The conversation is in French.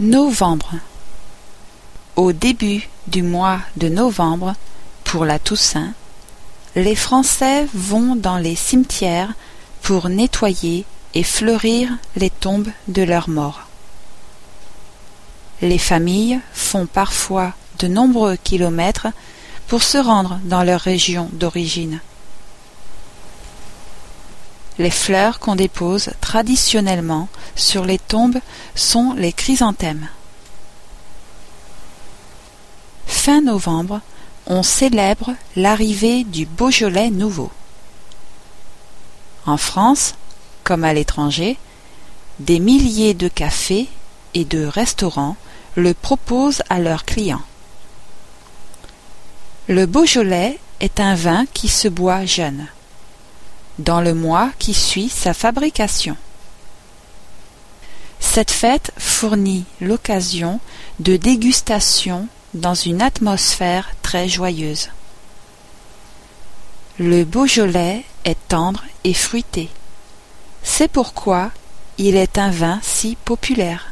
Novembre Au début du mois de novembre, pour la Toussaint, les Français vont dans les cimetières pour nettoyer et fleurir les tombes de leurs morts. Les familles font parfois de nombreux kilomètres pour se rendre dans leur région d'origine. Les fleurs qu'on dépose traditionnellement sur les tombes sont les chrysanthèmes. Fin novembre, on célèbre l'arrivée du Beaujolais nouveau. En France, comme à l'étranger, des milliers de cafés et de restaurants le proposent à leurs clients. Le Beaujolais est un vin qui se boit jeune dans le mois qui suit sa fabrication. Cette fête fournit l'occasion de dégustation dans une atmosphère très joyeuse. Le Beaujolais est tendre et fruité. C'est pourquoi il est un vin si populaire.